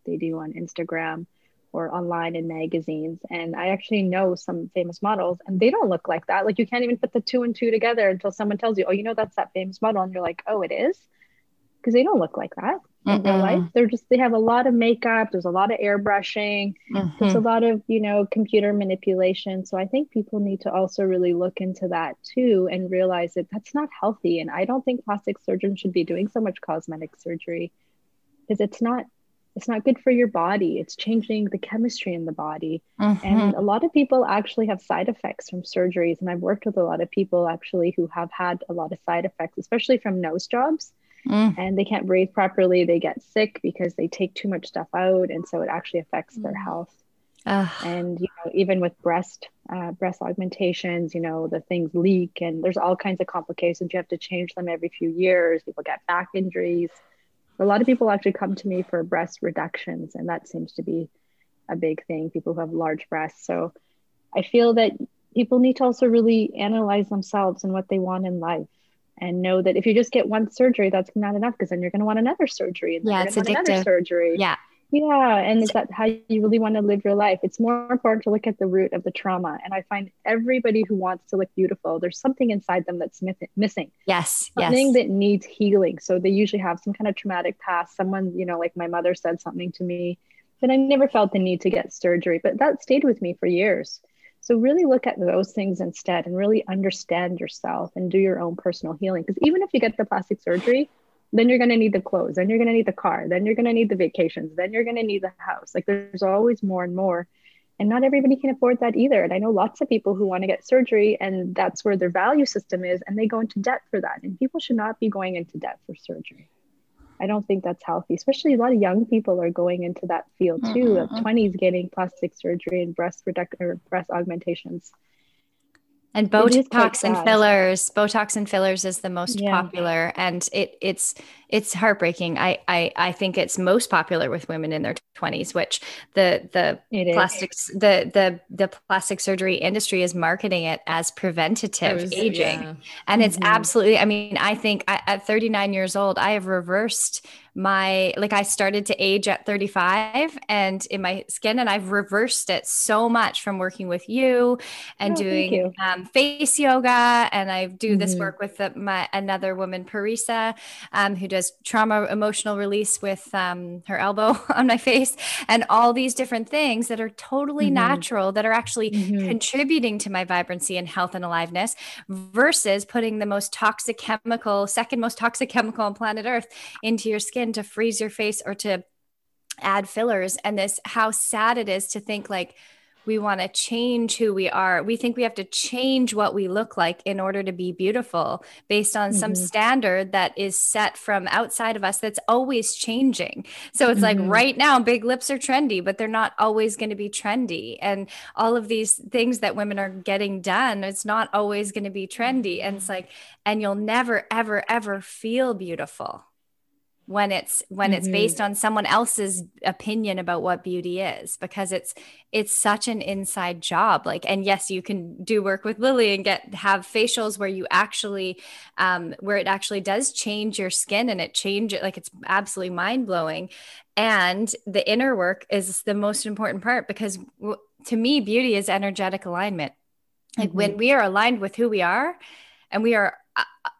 they do on Instagram or online in magazines. And I actually know some famous models and they don't look like that. Like you can't even put the two and two together until someone tells you, oh, you know, that's that famous model. And you're like, oh, it is? Because they don't look like that in real life. They're just they have a lot of makeup. There's a lot of airbrushing. Mm-hmm. There's a lot of you know computer manipulation. So I think people need to also really look into that too and realize that that's not healthy. And I don't think plastic surgeons should be doing so much cosmetic surgery because it's not it's not good for your body. It's changing the chemistry in the body. Mm-hmm. And a lot of people actually have side effects from surgeries. And I've worked with a lot of people actually who have had a lot of side effects, especially from nose jobs mm. and they can't breathe properly. They get sick because they take too much stuff out, and so it actually affects their mm. health. And you know, even with breast uh, breast augmentations, you know, the things leak, and there's all kinds of complications. You have to change them every few years. People get back injuries. A lot of people actually come to me for breast reductions, and that seems to be a big thing. People who have large breasts. So I feel that people need to also really analyze themselves and what they want in life and know that if you just get one surgery, that's not enough because then you're going to want another surgery. And yeah, it's addictive. surgery. Yeah. Yeah. And is that how you really want to live your life? It's more important to look at the root of the trauma. And I find everybody who wants to look beautiful, there's something inside them that's missing. Yes. Something yes. that needs healing. So they usually have some kind of traumatic past. Someone, you know, like my mother said something to me that I never felt the need to get surgery, but that stayed with me for years. So really look at those things instead and really understand yourself and do your own personal healing. Because even if you get the plastic surgery, then you're going to need the clothes, then you're going to need the car, then you're going to need the vacations, then you're going to need the house. Like there's always more and more. And not everybody can afford that either. And I know lots of people who want to get surgery and that's where their value system is and they go into debt for that. And people should not be going into debt for surgery. I don't think that's healthy, especially a lot of young people are going into that field too, mm-hmm. of 20s getting plastic surgery and breast reduction or breast augmentations and botox and fillers botox and fillers is the most yeah. popular and it it's it's heartbreaking I, I i think it's most popular with women in their 20s which the the it plastics is. the the the plastic surgery industry is marketing it as preventative was, aging yeah. and mm-hmm. it's absolutely i mean i think I, at 39 years old i have reversed my like I started to age at 35 and in my skin and I've reversed it so much from working with you and oh, doing you. Um, face yoga and I do mm-hmm. this work with the, my another woman Parisa um, who does trauma emotional release with um, her elbow *laughs* on my face and all these different things that are totally mm-hmm. natural that are actually mm-hmm. contributing to my vibrancy and health and aliveness versus putting the most toxic chemical second most toxic *laughs* chemical on planet earth into your skin to freeze your face or to add fillers and this how sad it is to think like we want to change who we are. We think we have to change what we look like in order to be beautiful based on mm-hmm. some standard that is set from outside of us that's always changing. So it's mm-hmm. like right now, big lips are trendy, but they're not always going to be trendy. And all of these things that women are getting done, it's not always going to be trendy. And it's like, and you'll never, ever, ever feel beautiful when it's when mm-hmm. it's based on someone else's opinion about what beauty is because it's it's such an inside job like and yes you can do work with lily and get have facials where you actually um where it actually does change your skin and it change it like it's absolutely mind-blowing and the inner work is the most important part because w- to me beauty is energetic alignment like mm-hmm. when we are aligned with who we are and we are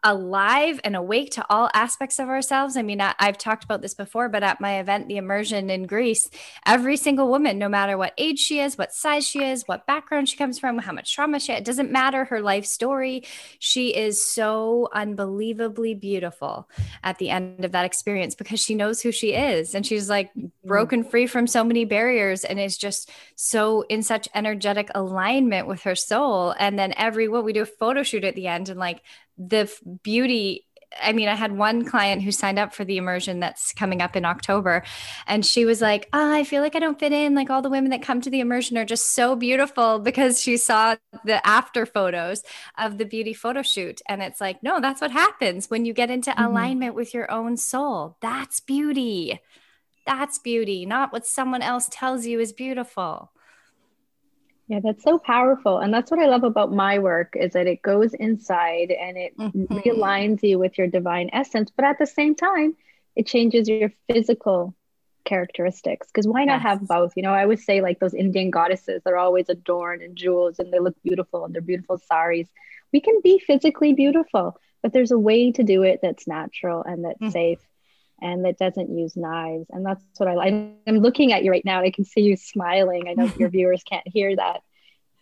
alive and awake to all aspects of ourselves. I mean, I, have talked about this before, but at my event, the immersion in Greece, every single woman, no matter what age she is, what size she is, what background she comes from, how much trauma she had, it doesn't matter her life story. She is so unbelievably beautiful at the end of that experience because she knows who she is. And she's like mm-hmm. broken free from so many barriers and is just so in such energetic alignment with her soul. And then every what we do a photo shoot at the end and like the beauty I mean, I had one client who signed up for the immersion that's coming up in October. And she was like, oh, I feel like I don't fit in. Like all the women that come to the immersion are just so beautiful *laughs* because she saw the after photos of the beauty photo shoot. And it's like, no, that's what happens when you get into mm-hmm. alignment with your own soul. That's beauty. That's beauty, not what someone else tells you is beautiful. Yeah, that's so powerful. And that's what I love about my work is that it goes inside and it mm-hmm. realigns you with your divine essence, but at the same time, it changes your physical characteristics. Because why not yes. have both? You know, I always say like those Indian goddesses, they're always adorned in jewels and they look beautiful and they're beautiful saris. We can be physically beautiful, but there's a way to do it that's natural and that's mm-hmm. safe and that doesn't use knives. And that's what I like. I'm looking at you right now and I can see you smiling. I know *laughs* your viewers can't hear that,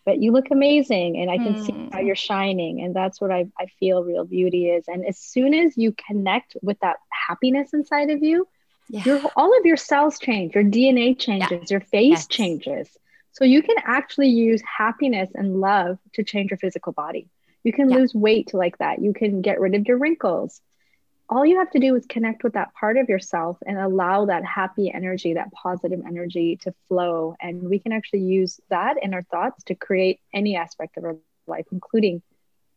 but you look amazing and I can mm. see how hmm. you're shining. And that's what I, I feel real beauty is. And as soon as you connect with that happiness inside of you, yeah. your all of your cells change, your DNA changes, yeah. your face yes. changes. So you can actually use happiness and love to change your physical body. You can yeah. lose weight like that. You can get rid of your wrinkles all you have to do is connect with that part of yourself and allow that happy energy, that positive energy to flow. And we can actually use that in our thoughts to create any aspect of our life, including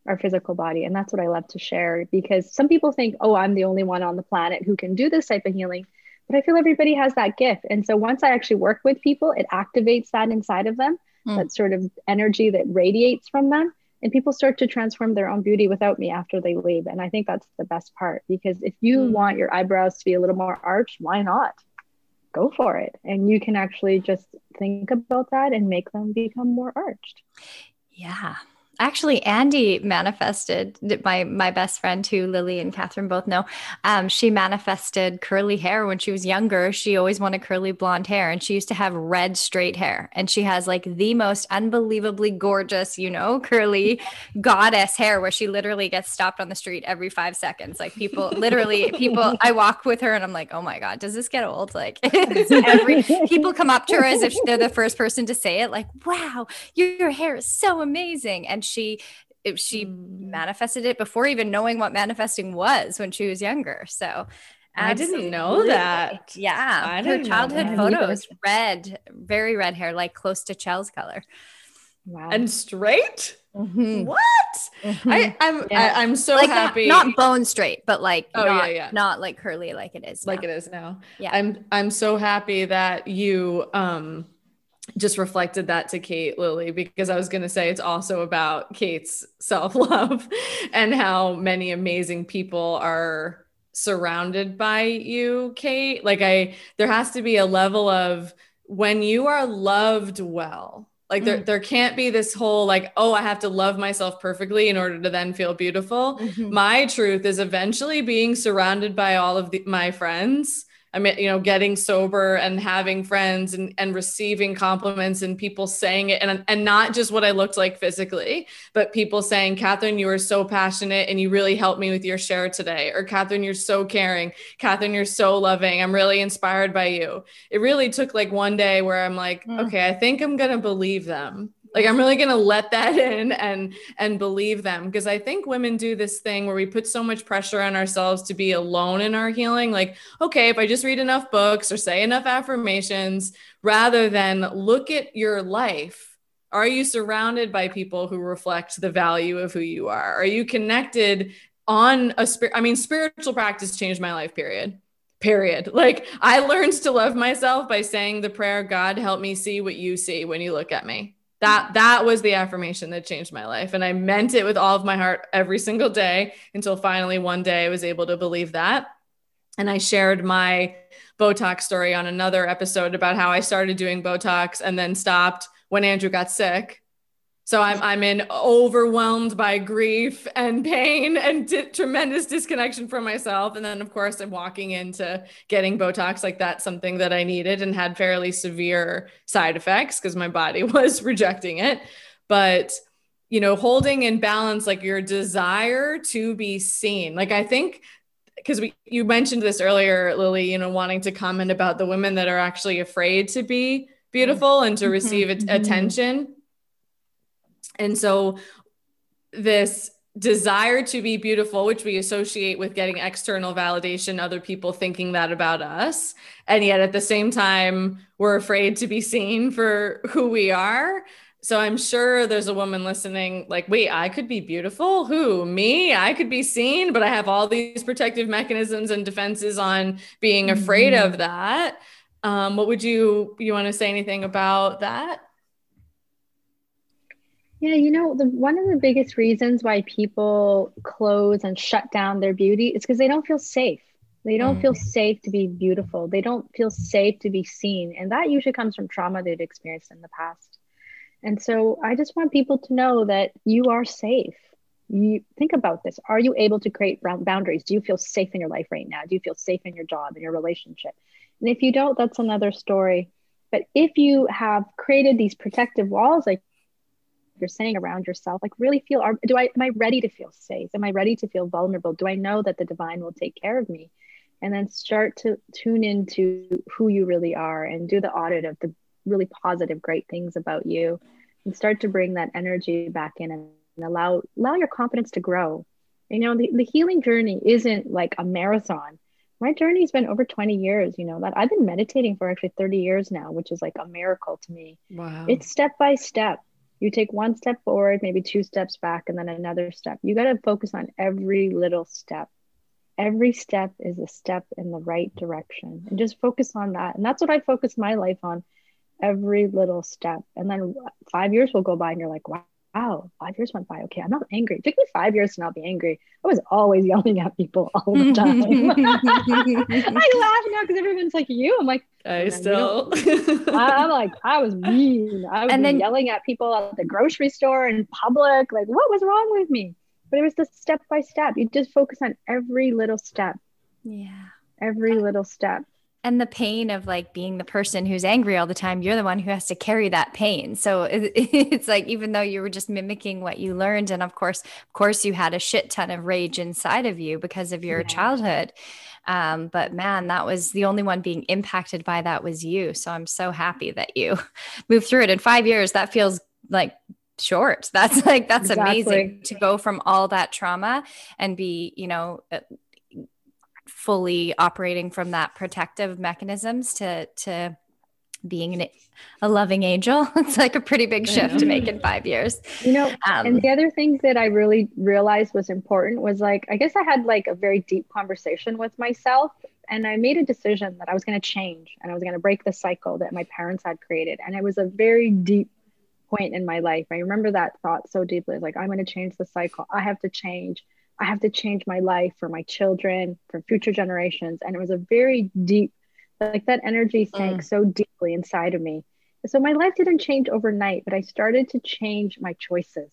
our physical body. And that's what I love to share because some people think, oh, I'm the only one on the planet who can do this type of healing. But I feel everybody has that gift. And so once I actually work with people, it activates that inside of them, mm. that sort of energy that radiates from them and people start to transform their own beauty without me after they leave. And i think that's the best part because if you mm. want your eyebrows to be a little more arched why not? Go for it. And you can actually just think about that and make them become more arched. Yeah actually andy manifested my my best friend who lily and catherine both know um, she manifested curly hair when she was younger. She always wanted curly blonde hair and she used to have red straight hair. And she has like the most unbelievably gorgeous you know curly *laughs* goddess hair where she literally gets stopped on the street every five seconds. Like people literally people i walk with her and i'm like oh my god does this get old? Like *laughs* every people come up to her as if they're the first person to say it like wow your, your hair is so amazing. And she she mm. manifested it before even knowing what manifesting was when she was younger. So I didn't know that. Yeah. I her childhood photos, red, very red hair, like close to Chel's color. Wow. And straight? Mm-hmm. What? Mm-hmm. I, I'm yeah. I, am so like happy. Not, not, bone straight, but like oh, not, yeah, yeah. not like curly like it is. Now. Like it is now. Yeah. I'm I'm so happy that you um just reflected that to Kate Lily because I was going to say it's also about Kate's self love *laughs* and how many amazing people are surrounded by you, Kate. Like, I, there has to be a level of when you are loved well. Like there, mm. there can't be this whole like, oh, I have to love myself perfectly in order to then feel beautiful. Mm-hmm. My truth is eventually being surrounded by all of the, my friends I mean, you know, getting sober and having friends and, and receiving compliments and people saying it and, and not just what I looked like physically, but people saying, Catherine, you are so passionate and you really helped me with your share today. Or Catherine, you're so caring. Catherine, you're so loving. I'm really inspired by you. It really took like one day where I'm like, mm. okay, I think I'm going to believe them like i'm really going to let that *laughs* in and and believe them. Because i think women do this thing where we put so much pressure on ourselves to be alone in our healing. Like okay if i just read enough books or say enough affirmations rather than look at your life are you surrounded by people who reflect the value of who you are? Are you connected on a spirit i mean spiritual practice changed my life period. Period. Like i learned to love myself by saying the prayer god help me see what you see when you look at me that that was the affirmation that changed my life. And i meant it with all of my heart every single day until finally one day i was able to believe that. And i shared my botox story on another episode about how i started doing botox and then stopped when andrew got sick so I'm I'm in overwhelmed by grief and pain and tremendous disconnection from myself. And then of course I'm walking into getting Botox like that's something that I needed and had fairly severe side effects because my body *laughs* was rejecting it. But you know, holding in balance like your desire to be seen. Like I think because we you mentioned this earlier, Lily, you know, wanting to comment about the women that are actually afraid to be beautiful and to mm-hmm. receive mm-hmm. attention and so this desire to be beautiful, which we associate with getting external validation, other people thinking that about us. And yet at the same time, we're afraid to be seen for who we are. So I'm sure there's a woman listening, like, wait, I could be beautiful. Who? Me? I could be seen, but I have all these protective mechanisms and defenses on being afraid mm-hmm. of that. Um, what would you you want to say anything about that? Yeah, you know, the one of the biggest reasons why people close and shut down their beauty is because they don't feel safe. They don't mm. feel safe to be beautiful. They don't feel safe to be seen. And that usually comes from trauma they've experienced in the past. And so I just want people to know that you are safe. You think about this. Are you able to create boundaries? Do you feel safe in your life right now? Do you feel safe in your job, in your relationship? And if you don't, that's another story. But if you have created these protective walls, like you're saying around yourself like really feel are, do i am i ready to feel safe? Am i ready to feel vulnerable? Do i know that the divine will take care of me? And then start to tune into who you really are and do the audit of the really positive great things about you and start to bring that energy back in and allow allow your confidence to grow. You know the, the healing journey isn't like a marathon. My journey's been over 20 years you know that i've been meditating for actually 30 years now which is like a miracle to me. Wow. It's step by step you take one step forward, maybe two steps back, and then another step. You got to focus on every little step. Every step is a step in the right direction, and just focus on that. And that's what I focus my life on every little step. And then five years will go by, and you're like, wow, wow, five years went by. Okay, I'm not angry. It took me five years to not be angry. I was always yelling at people *laughs* all the *laughs* time. *laughs* I laugh now because everyone's like, you. I'm like, I still. I'm like, I was mean. I was and then, yelling at people at the grocery store in public. Like, what was wrong with me? But it was the step by step. You just focus on every little step. Yeah. Every little step and the pain of like being the person who's angry all the time you're the one who has to carry that pain. So *laughs* it's like even though you were just mimicking what you learned and of course of course you had a shit ton of rage inside of you because of your yeah. childhood. Um, but man that was the only one being impacted by that was you. So i'm so happy that you *laughs* moved through it in five years. That feels like short. *laughs* That's like that's exactly. amazing to go from all that trauma and be you know fully operating from that protective mechanisms to to being an, a loving angel. *laughs* It's like a pretty big shift to make in five years. You know um, and the other thing that i really realized was important was like i guess i had like a very deep conversation with myself and i made a decision that i was going to change and i was going to break the cycle that my parents had created and it was a very deep point in my life. I remember that thought so deeply like i'm going to change the cycle. I have to change I have to change my life for my children, for future generations. And it was a very deep, like that energy sank mm. so deeply inside of me. So my life didn't change overnight, but I started to change my choices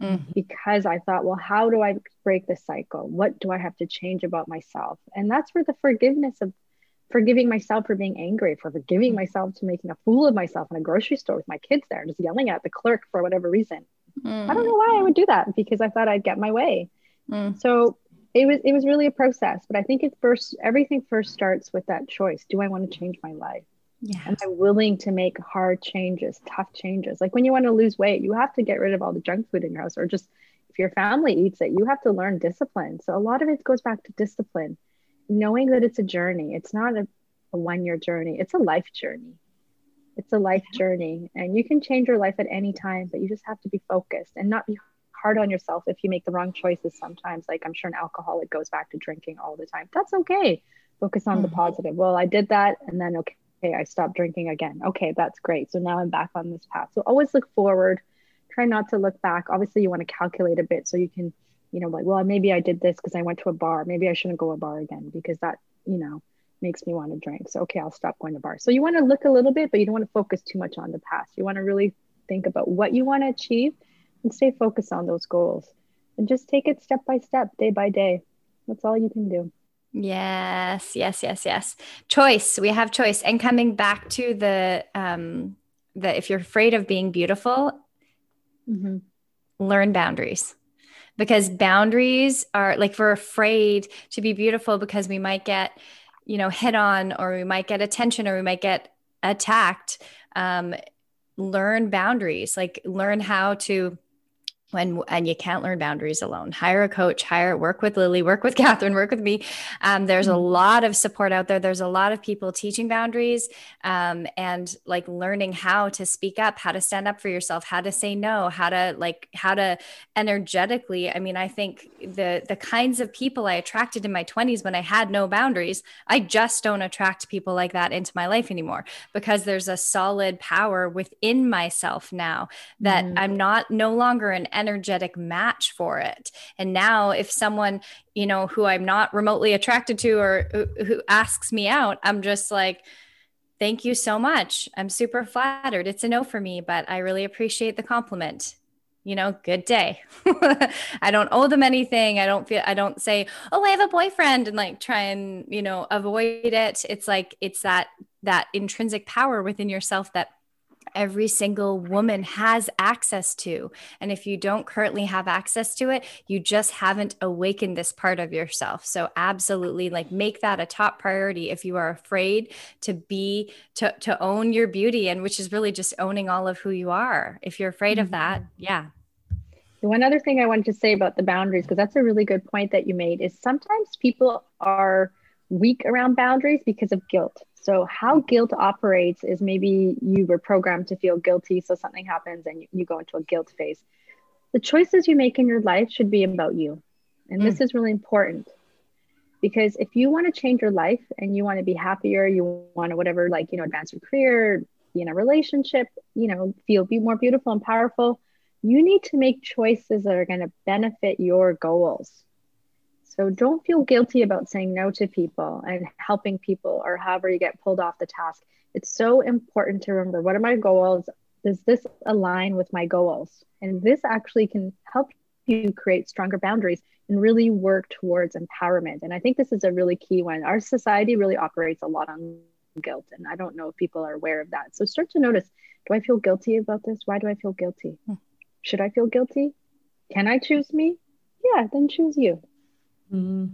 mm. because I thought, well, how do I break the cycle? What do I have to change about myself? And that's where the forgiveness of forgiving myself for being angry, for forgiving myself to making a fool of myself in a grocery store with my kids there, just yelling at the clerk for whatever reason. Mm. I don't know why I would do that because I thought I'd get my way. Mm. So it was it was really a process, but I think it first everything first starts with that choice. Do I want to change my life? Yeah. Am I willing to make hard changes, tough changes? Like when you want to lose weight, you have to get rid of all the junk food in your house, or just if your family eats it, you have to learn discipline. So a lot of it goes back to discipline, knowing that it's a journey. It's not a, a one year journey, it's a life journey. It's a life journey. And you can change your life at any time, but you just have to be focused and not be hard on yourself if you make the wrong choices sometimes. Like I'm sure an alcoholic goes back to drinking all the time. That's okay. Focus on mm-hmm. the positive. Well, I did that and then okay, I stopped drinking again. Okay, that's great. So now I'm back on this path. So always look forward. Try not to look back. Obviously, you want to calculate a bit so you can, you know, like, well, maybe I did this because I went to a bar. Maybe I shouldn't go a bar again because that, you know, makes me want to drink. So okay, I'll stop going to bars. So you want to look a little bit, but you don't want to focus too much on the past. You want to really think about what you want to achieve and stay focused on those goals. And just take it step by step, day by day. That's all you can do. Yes, yes, yes, yes. Choice. We have choice. And coming back to the um the if you're afraid of being beautiful, mm-hmm. learn boundaries. Because boundaries are like we're afraid to be beautiful because we might get, you know, hit on or we might get attention or we might get attacked. Um, learn boundaries, like learn how to when and you can't learn boundaries alone hire a coach hire work with lily work with *laughs* catherine work with me um, there's a mm-hmm. lot of support out there there's a lot of people teaching boundaries um, and like learning how to speak up how to stand up for yourself how to say no how to like how to energetically i mean i think the the kinds of people i attracted in my 20s when i had no boundaries i just don't attract people like that into my life anymore because there's a solid power within myself now that mm. i'm not no longer an energetic match for it. And now, if someone, you know, who I'm not remotely attracted to or who, asks me out, I'm just like, thank you so much. I'm super flattered. It's a no for me, but I really appreciate the compliment you know, good day. *laughs* I don't owe them anything. I don't feel, I don't say, oh, I have a boyfriend and like try and, you know, avoid it. It's like, it's that, that intrinsic power within yourself that every single woman has access to. And if you don't currently have access to it, you just haven't awakened this part of yourself. So absolutely like make that a top priority if you are afraid to be to to own your beauty and which is really just owning all of who you are. If you're afraid mm-hmm. of that, mm-hmm. yeah. One other thing I wanted to say about the boundaries, because that's a really good point that you made, is sometimes people are weak around boundaries because of guilt. So, how guilt operates is maybe you were programmed to feel guilty, so something happens and you, you go into a guilt phase. The choices you make in your life should be about you. And mm. this is really important because if you want to change your life and you want to be happier, you want to whatever, like, you know, advance your career, be in a relationship, you know, feel be more beautiful and powerful, you need to make choices that are going to benefit your goals. So don't feel guilty about saying no to people and helping people or however you get pulled off the task. It's so important to remember what are my goals? Does this align with my goals? And this actually can help you create stronger boundaries and really work towards empowerment. And I think this is a really key one. Our society really operates a lot on guilt. And I don't know if people are aware of that. So start to notice do I feel guilty about this? Why do I feel guilty? Hmm. Should I feel guilty? Can I choose me? Yeah, then choose you. Mm-hmm.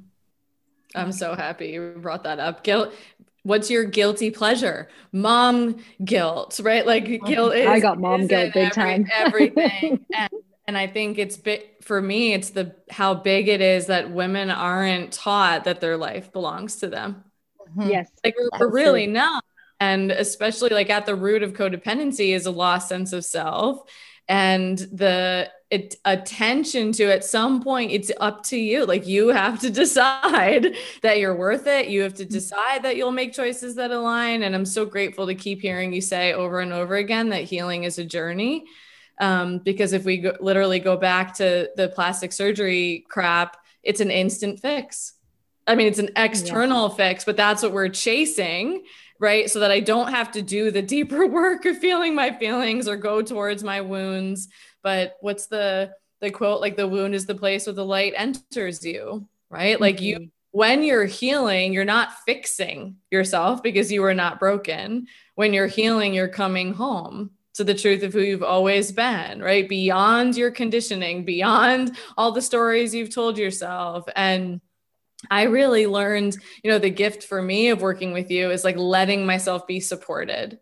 I'm so happy you brought that up. Guilt. What's your guilty pleasure? Mom guilt, right? Like guilt is. I got mom guilt big every, time. *laughs* everything. and, and I think it's big for me. It's the how big it is that women aren't taught that their life belongs to them. Mm-hmm. Yes, like we're, we're really not. And especially like at the root of codependency is a lost sense of self and the it, attention to at some point it's up to you like you have to *laughs* decide that you're worth it you have to mm-hmm. decide that you'll make choices that align and i'm so grateful to keep hearing you say over and over again that healing is a journey um, because if we go, literally go back to the plastic surgery crap it's an instant fix i mean it's an external yeah. fix but that's what we're chasing right? So that I don't have to do the deeper *laughs* work of feeling my feelings or go towards my wounds. But what's the the quote like the wound is the place where the light enters you, right? Mm-hmm. Like you mm-hmm. when you're healing, you're not fixing yourself because you were not broken. When you're healing, you're coming home to the truth of who you've always been, right? Beyond your conditioning, beyond all the stories you've told yourself. And I really learned, you know, the gift for me of working with you is like letting myself be supported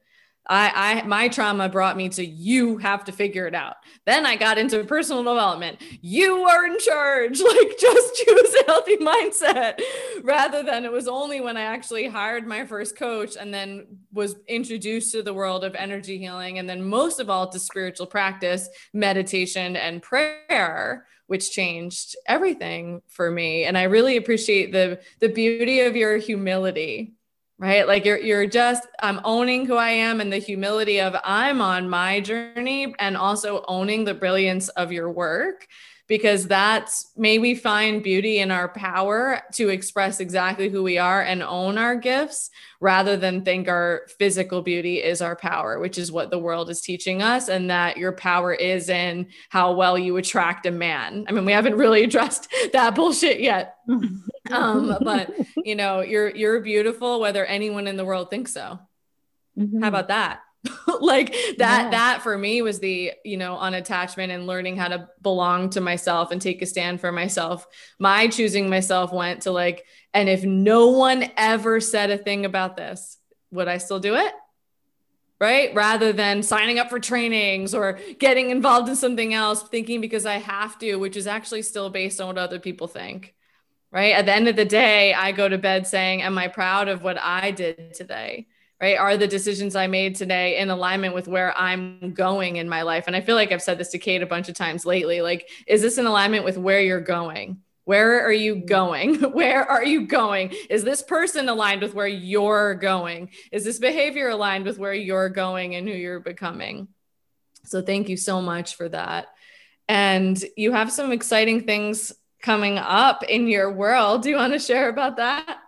I, I my trauma brought me to you have to figure it out. Then I got into personal development. You are in charge. *laughs* Like just *laughs* choose a healthy mindset rather than it was only when I actually hired my first coach and then was introduced to the world of energy healing and then most of all to spiritual practice, meditation and prayer which changed everything for me and I really appreciate the the beauty of your humility right? Like you're you're just i'm owning who i am and the humility of i'm on my journey and also owning the brilliance of your work because that's may we find beauty in our power to express exactly who we are and own our gifts rather than think our physical beauty is our power which is what the world is teaching us and that your power is in how well you attract a man. I mean we haven't really *laughs* addressed that bullshit yet. *laughs* Um, but you know you're you're beautiful whether anyone in the world thinks so. Mm-hmm. how about that *laughs* like that yeah. that for me was the you know unattachment and learning how to belong to myself and take a stand for myself. My choosing myself went to like and if no one ever said a thing about this would i still do it? Right? Rather than signing up for trainings or getting involved in something else thinking because i have to which is actually still based on what other people think. Right? At the end of the day i go to bed saying am i proud of what i did today right? Are the decisions I made today in alignment with where I'm going in my life? And I feel like I've said this to Kate a bunch of times lately. Like, is this in alignment with where you're going? Where are you mm-hmm. going? *laughs* Where are you going? Is this person aligned with where you're going? Is this behavior aligned with where you're going and who you're becoming? So, thank you so much for that. And you have some exciting things coming up in your world. Do you want to share about that?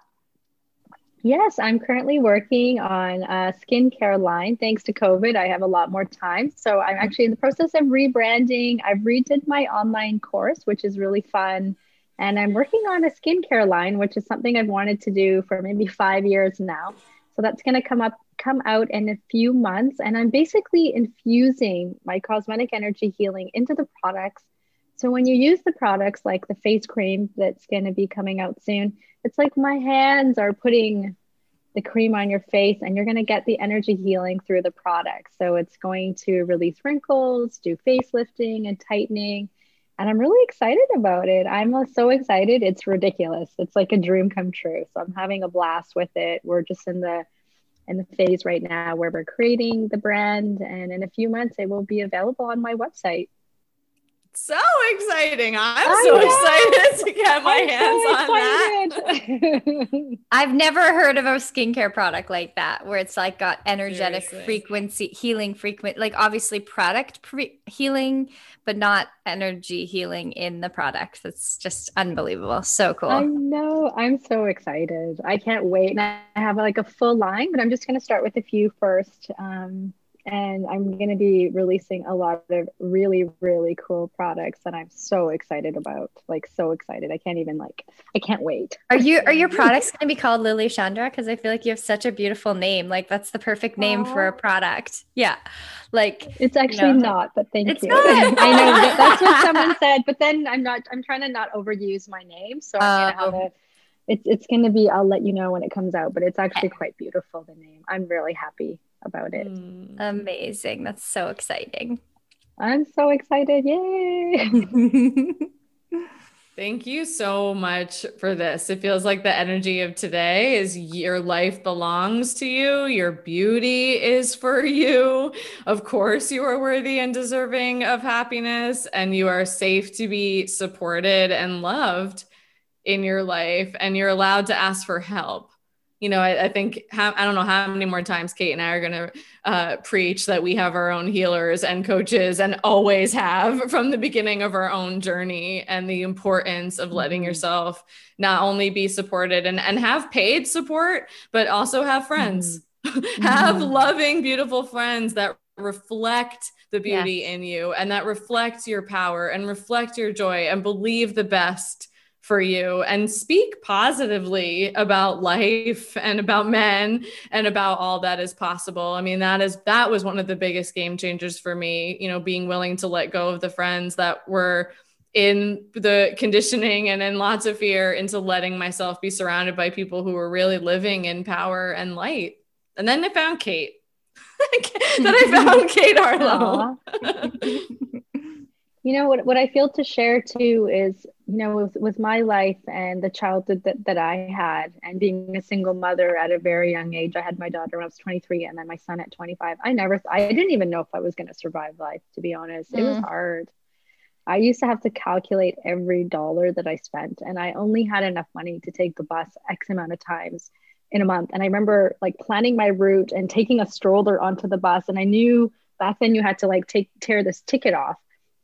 Yes, I'm currently working on a skincare line. Thanks to COVID, I have a lot more time. So I'm mm-hmm. actually in the process of rebranding. I've redid my online course, which is really fun. And I'm working on a skincare line, which is something I've wanted to do for maybe five years now. So that's going to come up, come out in a few months. And I'm basically infusing my cosmetic energy healing into the products. So when you use the products like the face cream that's going to be coming out soon, it's like my hands are putting the cream on your face and you're going to get the energy healing through the product. So it's going to release wrinkles, do facelifting and tightening. And I'm really excited about it. I'm so excited. It's ridiculous. It's like a dream come true. So I'm having a blast with it. We're just in the in the phase right now where we're creating the brand and in a few months it will be available on my website so exciting. I'm I so know. excited to get my I'm hands so on that. *laughs* I've never heard of a skincare product like that where it's like got energetic Seriously. frequency healing frequent like obviously product pre- healing but not energy healing in the product. That's just unbelievable. So cool. I know. I'm so excited. I can't wait. And I have like a full line, but I'm just going to start with a few first. Um, and I'm going to be releasing a lot of really really cool products that I'm so excited about like so excited. I can't even like I can't wait. Are you are your *laughs* products going to be called Lily Chandra? Because I feel like you have such a beautiful name. Like that's the perfect name Aww. for a product. Yeah. Like it's actually you know, not but thank you. *laughs* I know that, *laughs* that's what someone said but then I'm not I'm trying to not overuse my name so I'm going to have oh. a it's it's going to be I'll let you know when it comes out but it's actually quite beautiful the name. I'm really happy about it. Mm. Amazing. That's so exciting. I'm so excited. Yay. *laughs* Thank you so much for this. It feels like the energy of today is your life belongs to you. Your beauty is for you. Of course, you are worthy and deserving of happiness, and you are safe to be supported and loved in your life. And you're allowed to ask for help you know, I, I think how, I don't know how many more times Kate and I are going to uh, preach that we have our own healers and coaches and always have *laughs* from the beginning of our own journey and the importance of letting mm-hmm. yourself not only be supported and, and have paid support, but also have friends, mm-hmm. *laughs* have mm-hmm. loving, beautiful friends that reflect the beauty yes. in you and that reflect your power and reflect your joy and believe the best for you and speak positively about life and about men and about all that is possible. I mean, that is that was one of the biggest game changers for me, you know, being willing to let go of the friends that were in the conditioning and in lots of fear into letting myself be surrounded by people who were really living in power and light. And then I found Kate. *laughs* then I *laughs* found Kate Harlow. *laughs* you know what, what I feel to share too is, you know, with, with my life and the childhood that, that I had and being a single mother at a very young age. I had my daughter when I was 23 and then my son at 25. I never I didn't even know if I was gonna survive life, to be honest. It mm. was hard I used to have to calculate every dollar that I spent, and I only had enough money to take the bus X amount of times in a month. And I remember like planning my route and taking a stroller onto the bus. And I knew back then you had to like take tear this ticket off.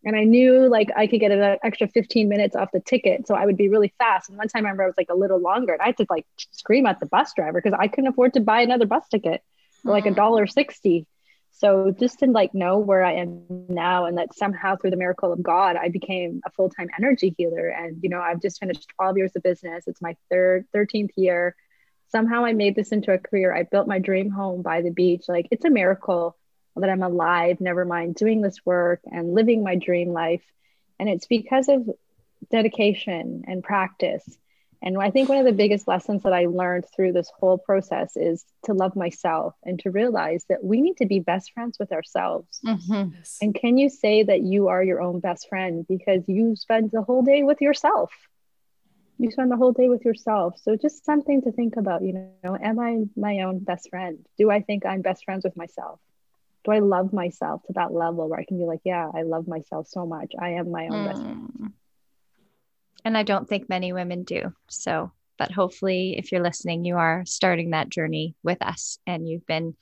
And I knew like I could get an extra 15 minutes off the ticket. So I would be really fast. And one time I remember I was like a little longer and I had to like scream at the bus driver because I couldn't afford to buy another bus ticket for like a dollar 60. So just to like know where I am now and that somehow through the miracle of God, I became a full-time energy healer. And, you know, I've just finished 12 years of business. It's my third, 13th year. Somehow I made this into a career. I built my dream home by the beach. Like it's a miracle that I'm alive, never mind doing this work and living my dream life. And it's because of dedication and practice and I think one of the biggest lessons that I learned through this whole process is to love myself and to realize that we need to be best friends with ourselves. Mm-hmm. And can you say that you are your own best friend because you spend the whole day with yourself? You spend the whole day with yourself. So just something to think about, you know, am I my own best friend? Do I think I'm best friends with myself? Do I love myself to that level where I can be like, yeah, I love myself so much. I am my own mm. best friend. And I don't think many women do. So, but hopefully, if you're listening, you are starting that journey with us and you've been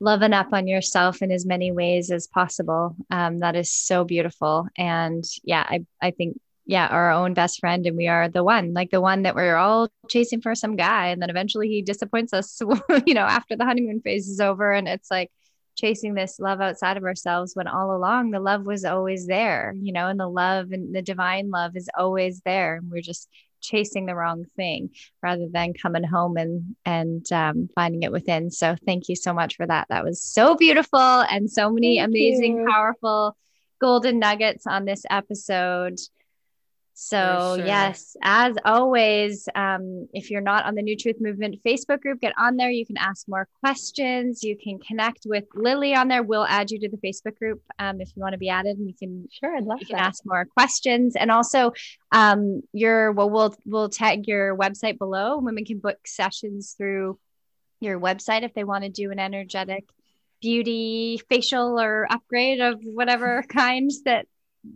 loving up on yourself in as many ways as possible. Um, that is so beautiful. And yeah, I, I think, yeah, our own best friend, and we are the one, like the one that we're all chasing for some guy. And then eventually he disappoints us, *laughs* you know, after the honeymoon phase is over. And it's like, chasing this love outside of ourselves when all along the love was always there, you know, and the love and the divine love is always there. And we're just chasing the wrong thing rather than coming home and and um, finding it within. So thank you so much for that. That was so beautiful and so many thank amazing, you. powerful golden nuggets on this episode. So, sure. yes, as always, um, if you're not on the New Truth Movement Facebook group, get on there. You can ask more questions. You can connect with Lily on there. We'll add you to the Facebook group um, if you want to be added, and you can sure, I'd love you that. can ask more questions. And also, um, your well, we'll we'll tag your website below. Women can book sessions through your website if they want to do an energetic beauty facial or upgrade of whatever *laughs* kinds that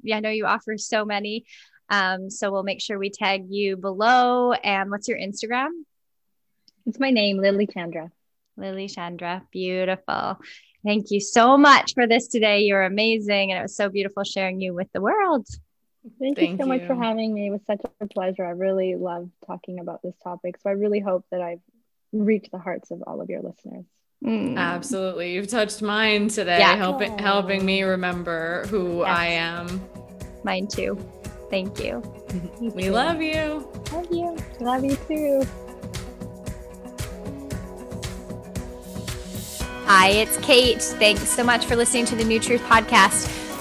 yeah, I know you offer so many. Um, so we'll make sure we tag you below. And what's your Instagram? It's my name, Lily Chandra. Lily Chandra. Beautiful. Thank you so much for this today. You're amazing. And it was so beautiful sharing you with the world. Thank, Thank you so you. much for having me. It was such a pleasure. I really love talking about this topic. So I really hope that I've reached the hearts of all of your listeners. Mm. Absolutely. You've touched mine today, yeah. helping helping me remember who yes. I am. Mine too. Thank you. *laughs* we love you. Love you. Love you too. Hi, it's Kate. Thanks so much for listening to the New Truth Podcast.